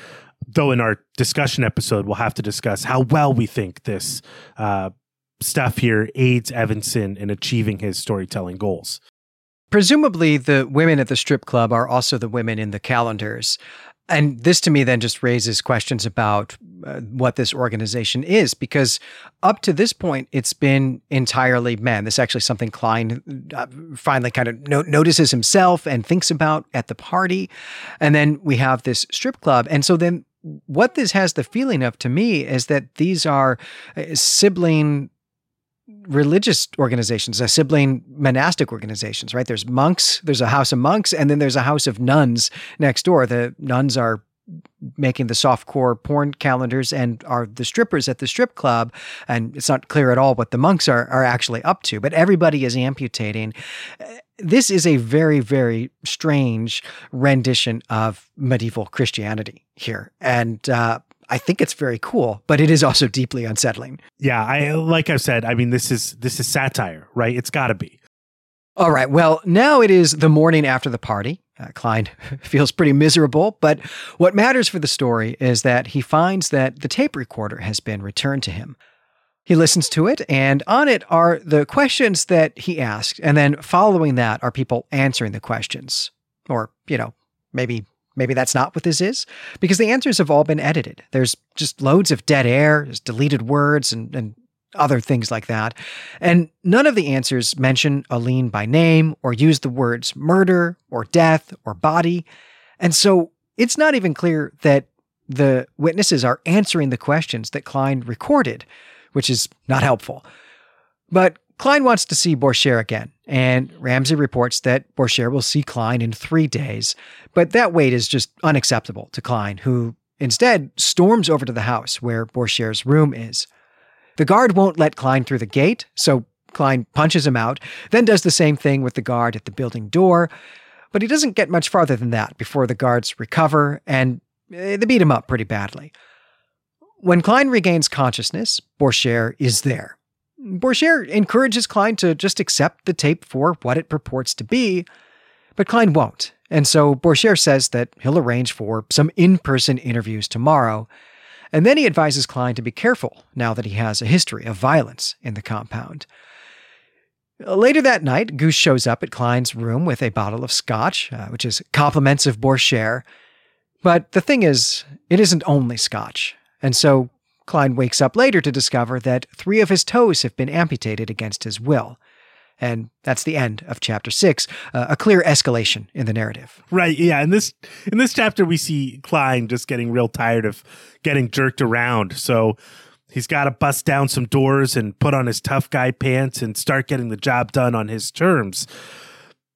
Though in our discussion episode, we'll have to discuss how well we think this uh, stuff here aids Evenson in achieving his storytelling goals. Presumably, the women at the strip club are also the women in the calendars. And this to me then just raises questions about uh, what this organization is, because up to this point, it's been entirely men. This is actually something Klein uh, finally kind of no- notices himself and thinks about at the party. And then we have this strip club. And so then what this has the feeling of to me is that these are uh, sibling religious organizations, a sibling monastic organizations, right? There's monks, there's a house of monks, and then there's a house of nuns next door. The nuns are making the softcore porn calendars and are the strippers at the strip club. And it's not clear at all what the monks are, are actually up to, but everybody is amputating. This is a very, very strange rendition of medieval Christianity here. And uh, I think it's very cool, but it is also deeply unsettling. Yeah, I like I've said, I mean this is this is satire, right? It's got to be. All right. Well, now it is the morning after the party. Uh, Klein <laughs> feels pretty miserable, but what matters for the story is that he finds that the tape recorder has been returned to him. He listens to it, and on it are the questions that he asked, and then following that are people answering the questions. Or, you know, maybe Maybe that's not what this is, because the answers have all been edited. There's just loads of dead air, there's deleted words, and, and other things like that. And none of the answers mention Aline by name or use the words murder or death or body. And so it's not even clear that the witnesses are answering the questions that Klein recorded, which is not helpful. But Klein wants to see Borchert again, and Ramsey reports that Borchert will see Klein in three days, but that wait is just unacceptable to Klein, who instead storms over to the house where Borchert's room is. The guard won't let Klein through the gate, so Klein punches him out, then does the same thing with the guard at the building door, but he doesn't get much farther than that before the guards recover, and eh, they beat him up pretty badly. When Klein regains consciousness, Borchert is there. Borchert encourages Klein to just accept the tape for what it purports to be, but Klein won't. And so Borchert says that he'll arrange for some in person interviews tomorrow. And then he advises Klein to be careful now that he has a history of violence in the compound. Later that night, Goose shows up at Klein's room with a bottle of scotch, uh, which is compliments of Borchert. But the thing is, it isn't only scotch. And so Klein wakes up later to discover that three of his toes have been amputated against his will. And that's the end of chapter six, uh, a clear escalation in the narrative. Right. Yeah. In this in this chapter, we see Klein just getting real tired of getting jerked around. So he's got to bust down some doors and put on his tough guy pants and start getting the job done on his terms.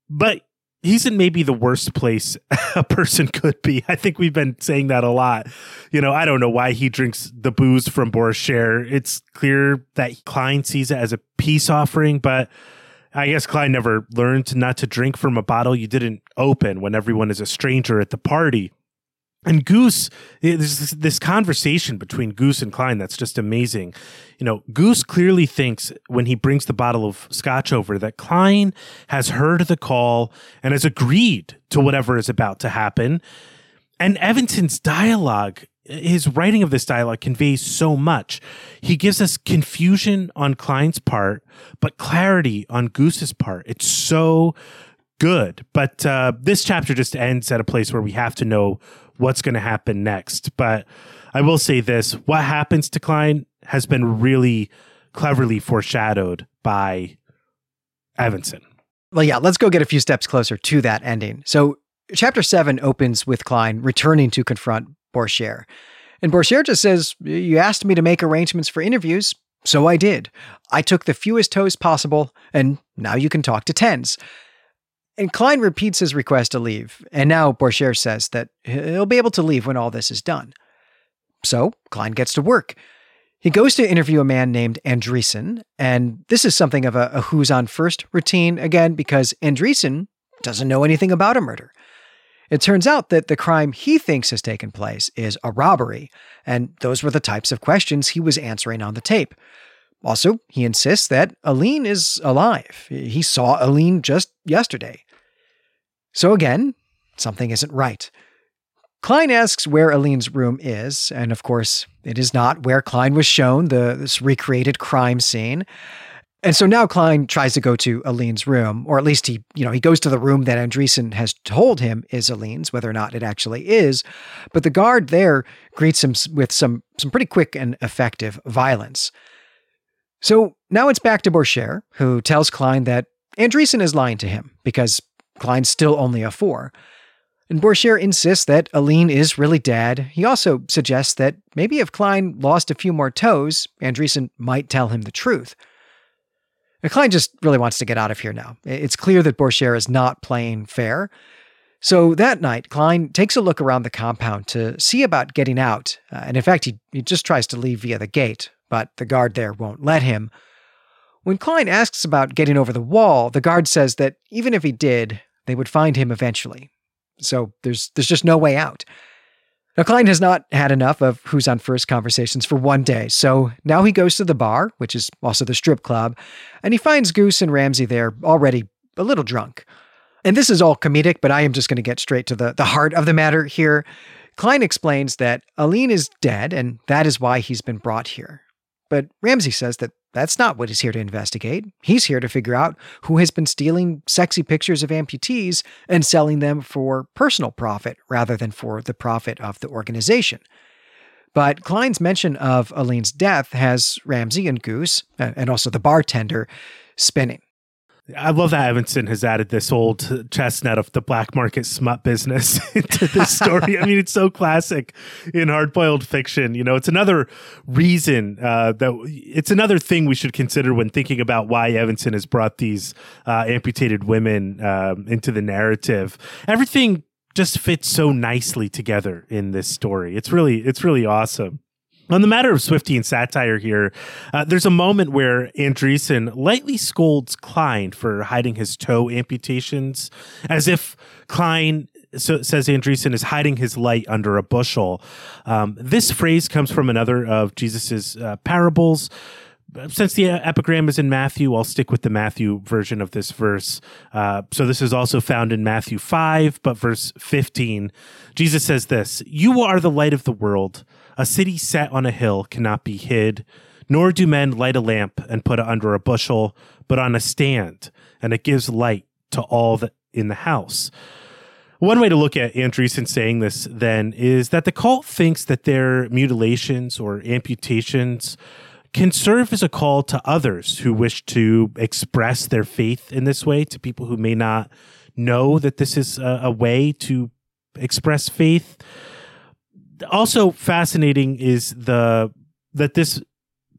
But he's in maybe the worst place <laughs> a person could be. I think we've been saying that a lot. You know, I don't know why he drinks the booze from Boris Borchert. It's clear that Klein sees it as a peace offering, but I guess Klein never learned not to drink from a bottle you didn't open when everyone is a stranger at the party and Goose, there's this, conversation between Goose and Klein that's just amazing. You know, Goose clearly thinks when he brings the bottle of scotch over that Klein has heard the call and has agreed to whatever is about to happen. And Evenson's dialogue, his writing of this dialogue conveys so much. He gives us confusion on Klein's part, but clarity on Goose's part. It's so good. But uh, this chapter just ends at a place where we have to know what's going to happen next. But I will say this what happens to Klein has been really cleverly foreshadowed by Evenson. Well, yeah, let's go get a few steps closer to that ending. So, chapter seven opens with Klein returning to confront Borchert. And Borchert just says, You asked me to make arrangements for interviews, so I did. I took the fewest toes possible, and now you can talk to tens. And Klein repeats his request to leave, and now Borchert says that he'll be able to leave when all this is done. So Klein gets to work. He goes to interview a man named Andreessen, and this is something of a, a who's on first routine again because Andreessen doesn't know anything about a murder. It turns out that the crime he thinks has taken place is a robbery, and those were the types of questions he was answering on the tape. Also, he insists that Aline is alive. He saw Aline just yesterday. So again, something isn't right. Klein asks where Aline's room is, and of course, it is not where Klein was shown, the this recreated crime scene. And so now Klein tries to go to Aline's room, or at least he, you know, he goes to the room that Andreessen has told him is Aline's, whether or not it actually is. But the guard there greets him with some some pretty quick and effective violence. So now it's back to Borchert, who tells Klein that Andreessen is lying to him because Klein's still only a four. And Borchert insists that Aline is really dead. He also suggests that maybe if Klein lost a few more toes, Andreessen might tell him the truth. And Klein just really wants to get out of here now. It's clear that Borchert is not playing fair. So that night, Klein takes a look around the compound to see about getting out. Uh, and in fact, he, he just tries to leave via the gate, but the guard there won't let him. When Klein asks about getting over the wall, the guard says that even if he did, they would find him eventually. So there's there's just no way out. Now Klein has not had enough of who's on first conversations for one day, so now he goes to the bar, which is also the strip club, and he finds Goose and Ramsey there already a little drunk. And this is all comedic, but I am just going to get straight to the, the heart of the matter here. Klein explains that Aline is dead, and that is why he's been brought here. But Ramsey says that that's not what he's here to investigate. He's here to figure out who has been stealing sexy pictures of amputees and selling them for personal profit rather than for the profit of the organization. But Klein's mention of Aline's death has Ramsey and Goose, and also the bartender, spinning. I love that Evenson has added this old chestnut of the black market smut business <laughs> into this story. I mean, it's so classic in hard boiled fiction. You know, it's another reason uh, that it's another thing we should consider when thinking about why Evenson has brought these uh, amputated women uh, into the narrative. Everything just fits so nicely together in this story. It's really, it's really awesome. On the matter of Swiftian satire here, uh, there's a moment where Andreessen lightly scolds Klein for hiding his toe amputations, as if Klein so says Andreessen is hiding his light under a bushel. Um, this phrase comes from another of Jesus's uh, parables. Since the epigram is in Matthew, I'll stick with the Matthew version of this verse. Uh, so this is also found in Matthew 5, but verse 15. Jesus says this You are the light of the world. A city set on a hill cannot be hid, nor do men light a lamp and put it under a bushel, but on a stand, and it gives light to all that in the house. One way to look at Andreessen saying this then is that the cult thinks that their mutilations or amputations can serve as a call to others who wish to express their faith in this way, to people who may not know that this is a, a way to express faith also fascinating is the that this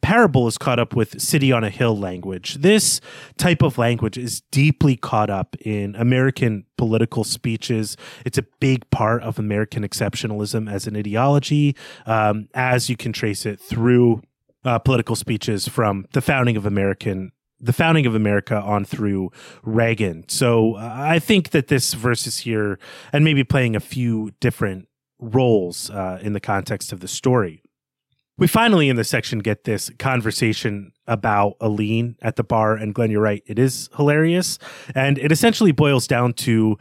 parable is caught up with city on a hill language. This type of language is deeply caught up in American political speeches. It's a big part of American exceptionalism as an ideology, um, as you can trace it through uh, political speeches from the founding of American the founding of America on through Reagan. So uh, I think that this verse is here and maybe playing a few different roles uh, in the context of the story. We finally, in this section, get this conversation about Aline at the bar. And Glenn, you're right, it is hilarious. And it essentially boils down to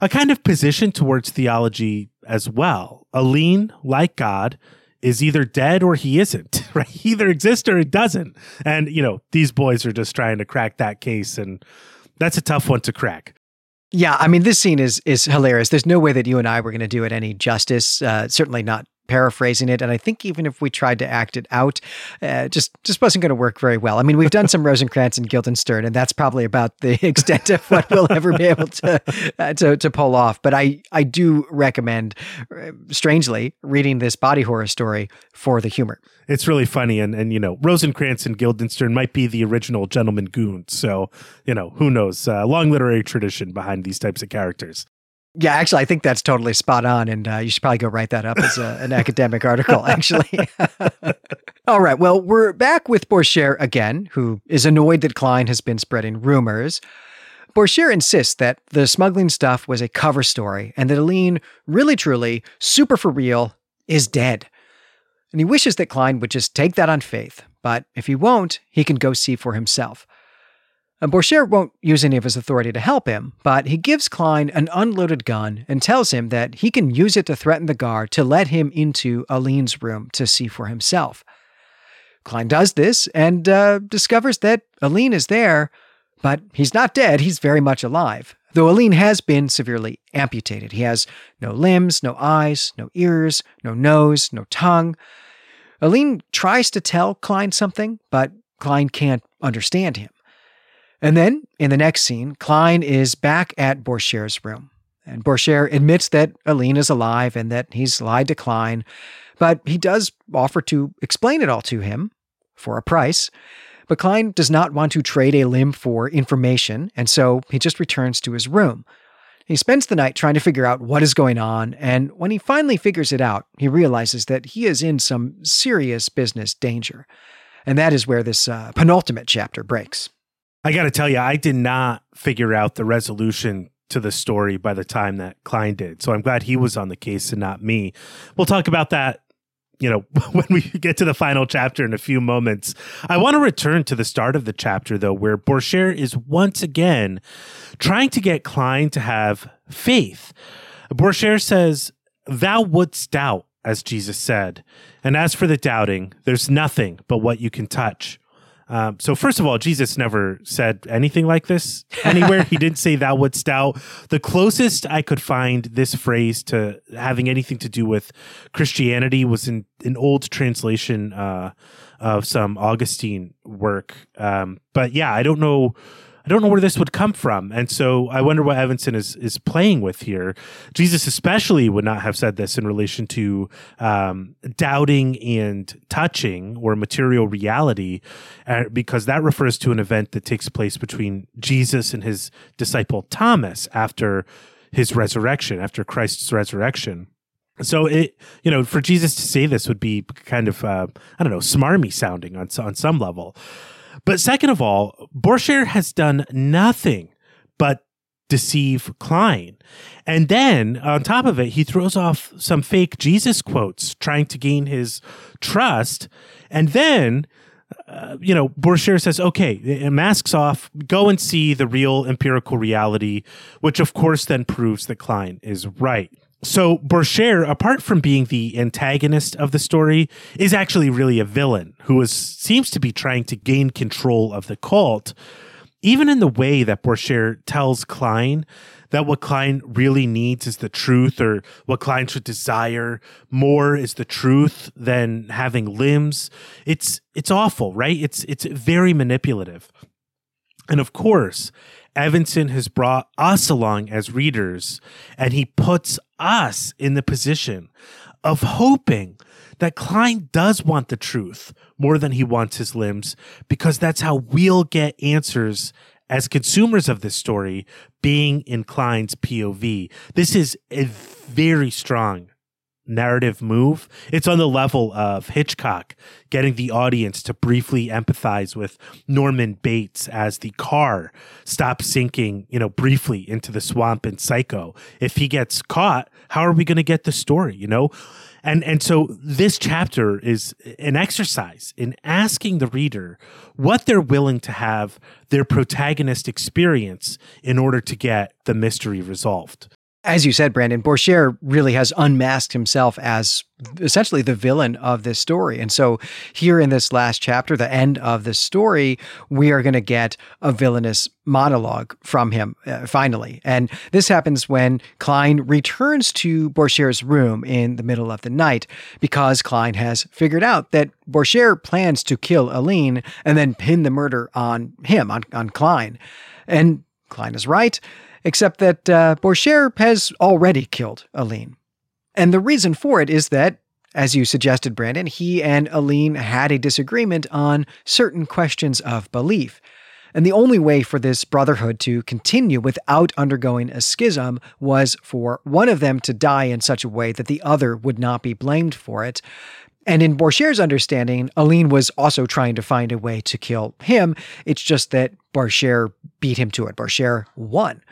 a kind of position towards theology as well. Aline, like God, is either dead or he isn't, <laughs> right? He either exists or it doesn't. And, you know, these boys are just trying to crack that case. And that's a tough one to crack. Yeah, I mean, this scene is is hilarious. There's no way that you and I were going to do it any justice. Uh, certainly not paraphrasing it and i think even if we tried to act it out uh, just just wasn't going to work very well. I mean we've done some <laughs> rosencrantz and guildenstern and that's probably about the <laughs> extent of what we'll ever be able to uh, to, to pull off but i i do recommend uh, strangely reading this body horror story for the humor. It's really funny and and you know rosencrantz and guildenstern might be the original gentleman goons so you know who knows? Uh, long literary tradition behind these types of characters yeah, actually, I think that's totally spot on, and uh, you should probably go write that up as a, an <laughs> academic article. Actually, <laughs> all right. Well, we're back with Borchert again, who is annoyed that Klein has been spreading rumors. Borchert insists that the smuggling stuff was a cover story, and that Aline, really truly, super for real, is dead. And he wishes that Klein would just take that on faith, but if he won't, he can go see for himself. Borchert won't use any of his authority to help him, but he gives Klein an unloaded gun and tells him that he can use it to threaten the guard to let him into Aline's room to see for himself. Klein does this and uh, discovers that Aline is there, but he's not dead, he's very much alive. Though Aline has been severely amputated. He has no limbs, no eyes, no ears, no nose, no tongue. Aline tries to tell Klein something, but Klein can't understand him. And then in the next scene, Klein is back at Borchert's room. And Borchert admits that Aline is alive and that he's lied to Klein, but he does offer to explain it all to him for a price. But Klein does not want to trade a limb for information, and so he just returns to his room. He spends the night trying to figure out what is going on, and when he finally figures it out, he realizes that he is in some serious business danger. And that is where this uh, penultimate chapter breaks. I got to tell you, I did not figure out the resolution to the story by the time that Klein did. So I'm glad he was on the case and not me. We'll talk about that, you know, <laughs> when we get to the final chapter in a few moments. I want to return to the start of the chapter, though, where Borchert is once again trying to get Klein to have faith. Borchert says, Thou wouldst doubt, as Jesus said. And as for the doubting, there's nothing but what you can touch. Um, so first of all, Jesus never said anything like this <laughs> anywhere. he didn't say thou wouldst doubt. The closest I could find this phrase to having anything to do with Christianity was in an old translation uh, of some Augustine work. Um, but yeah, I don't know I don't know where this would come from. And so I wonder what Evenson is is playing with here. Jesus especially would not have said this in relation to um, doubting and touching or material reality, uh, because that refers to an event that takes place between Jesus and his disciple Thomas after his resurrection, after Christ's resurrection. So it, you know, for Jesus to say this would be kind of, uh, I don't know, smarmy sounding on on some level. But second of all, Borchert has done nothing but deceive Klein. And then on top of it, he throws off some fake Jesus quotes trying to gain his trust. And then, uh, you know, Borchert says, okay, masks off, go and see the real empirical reality, which of course then proves that Klein is right. So Borchert, apart from being the antagonist of the story, is actually really a villain who is, seems to be trying to gain control of the cult. Even in the way that Borchert tells Klein that what Klein really needs is the truth, or what Klein should desire more is the truth than having limbs. It's it's awful, right? It's it's very manipulative. And of course, Evenson has brought us along as readers, and he puts us in the position of hoping that Klein does want the truth more than he wants his limbs, because that's how we'll get answers as consumers of this story, being in Klein's POV. This is a very strong narrative move. It's on the level of Hitchcock getting the audience to briefly empathize with Norman Bates as the car stops sinking, you know, briefly into the swamp in Psycho. If he gets caught, how are we going to get the story, you know? And and so this chapter is an exercise in asking the reader what they're willing to have their protagonist experience in order to get the mystery resolved as you said, Brandon, Borchert really has unmasked himself as essentially the villain of this story. And so, here in this last chapter, the end of the story, we are going to get a villainous monologue from him uh, finally. And this happens when Klein returns to Borchert's room in the middle of the night because Klein has figured out that Borchert plans to kill Aline and then pin the murder on him, on, on Klein. And Klein is right except that uh, Borchert has already killed Aline. And the reason for it is that, as you suggested, Brandon, he and Aline had a disagreement on certain questions of belief. And the only way for this brotherhood to continue without undergoing a schism was for one of them to die in such a way that the other would not be blamed for it. And in Borchert's understanding, Aline was also trying to find a way to kill him. It's just that Borchert beat him to it. Borchert won.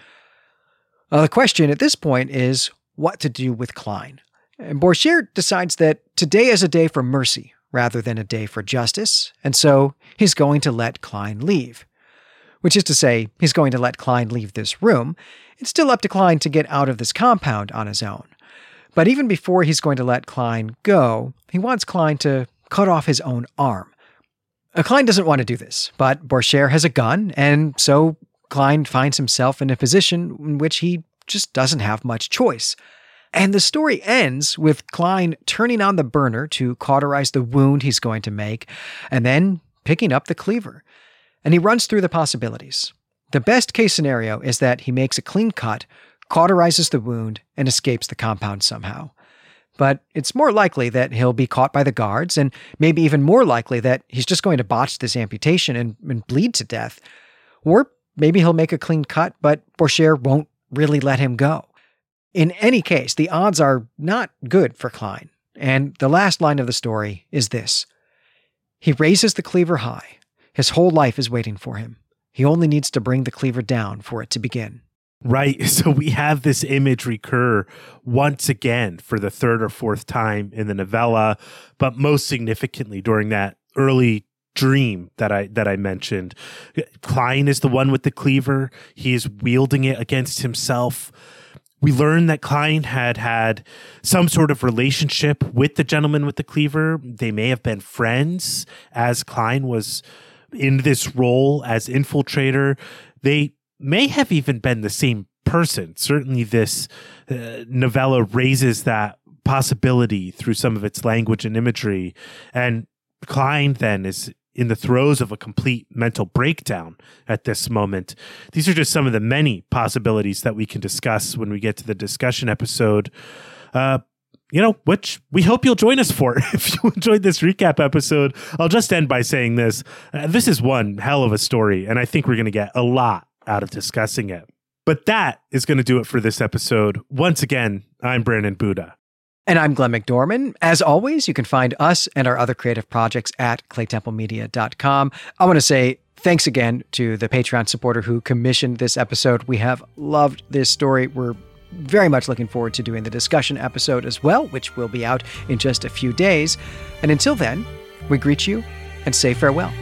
Uh, the question at this point is what to do with Klein. And Borchert decides that today is a day for mercy rather than a day for justice, and so he's going to let Klein leave. which is to say, he's going to let Klein leave this room. It's still up to Klein to get out of this compound on his own. But even before he's going to let Klein go, he wants Klein to cut off his own arm. Uh, Klein doesn't want to do this, but Borchert has a gun, and so Klein finds himself in a position in which he just doesn't have much choice. And the story ends with Klein turning on the burner to cauterize the wound he's going to make, and then picking up the cleaver. And he runs through the possibilities. The best case scenario is that he makes a clean cut, cauterizes the wound, and escapes the compound somehow. But it's more likely that he'll be caught by the guards, and maybe even more likely that he's just going to botch this amputation and, and bleed to death. Or maybe he'll make a clean cut, but Borchert won't really let him go. In any case, the odds are not good for Klein. And the last line of the story is this He raises the cleaver high. His whole life is waiting for him. He only needs to bring the cleaver down for it to begin. Right. <laughs> So we have this image recur once again for the third or fourth time in the novella, but most significantly during that early dream that I that I mentioned. Klein is the one with the cleaver. He is wielding it against himself. We learned that Klein had had some sort of relationship with the gentleman with the cleaver. They may have been friends as Klein was in this role as infiltrator. They may have even been the same person. Certainly, this uh, novella raises that possibility through some of its language and imagery. And Klein then is in the throes of a complete mental breakdown at this moment. These are just some of the many possibilities that we can discuss when we get to the discussion episode. Uh, you know, which we hope you'll join us for. <laughs> if you enjoyed this recap episode, I'll just end by saying this. Uh, this is one hell of a story, and I think we're going to get a lot out of discussing it. But that is going to do it for this episode. Once again, I'm Brandon Buddha. And I'm Glenn McDorman. As always, you can find us and our other creative projects at claytemplemedia.com. I want to say thanks again to the Patreon supporter who commissioned this episode. We have loved this story. We're very much looking forward to doing the discussion episode as well, which will be out in just a few days. And until then, we greet you and say farewell.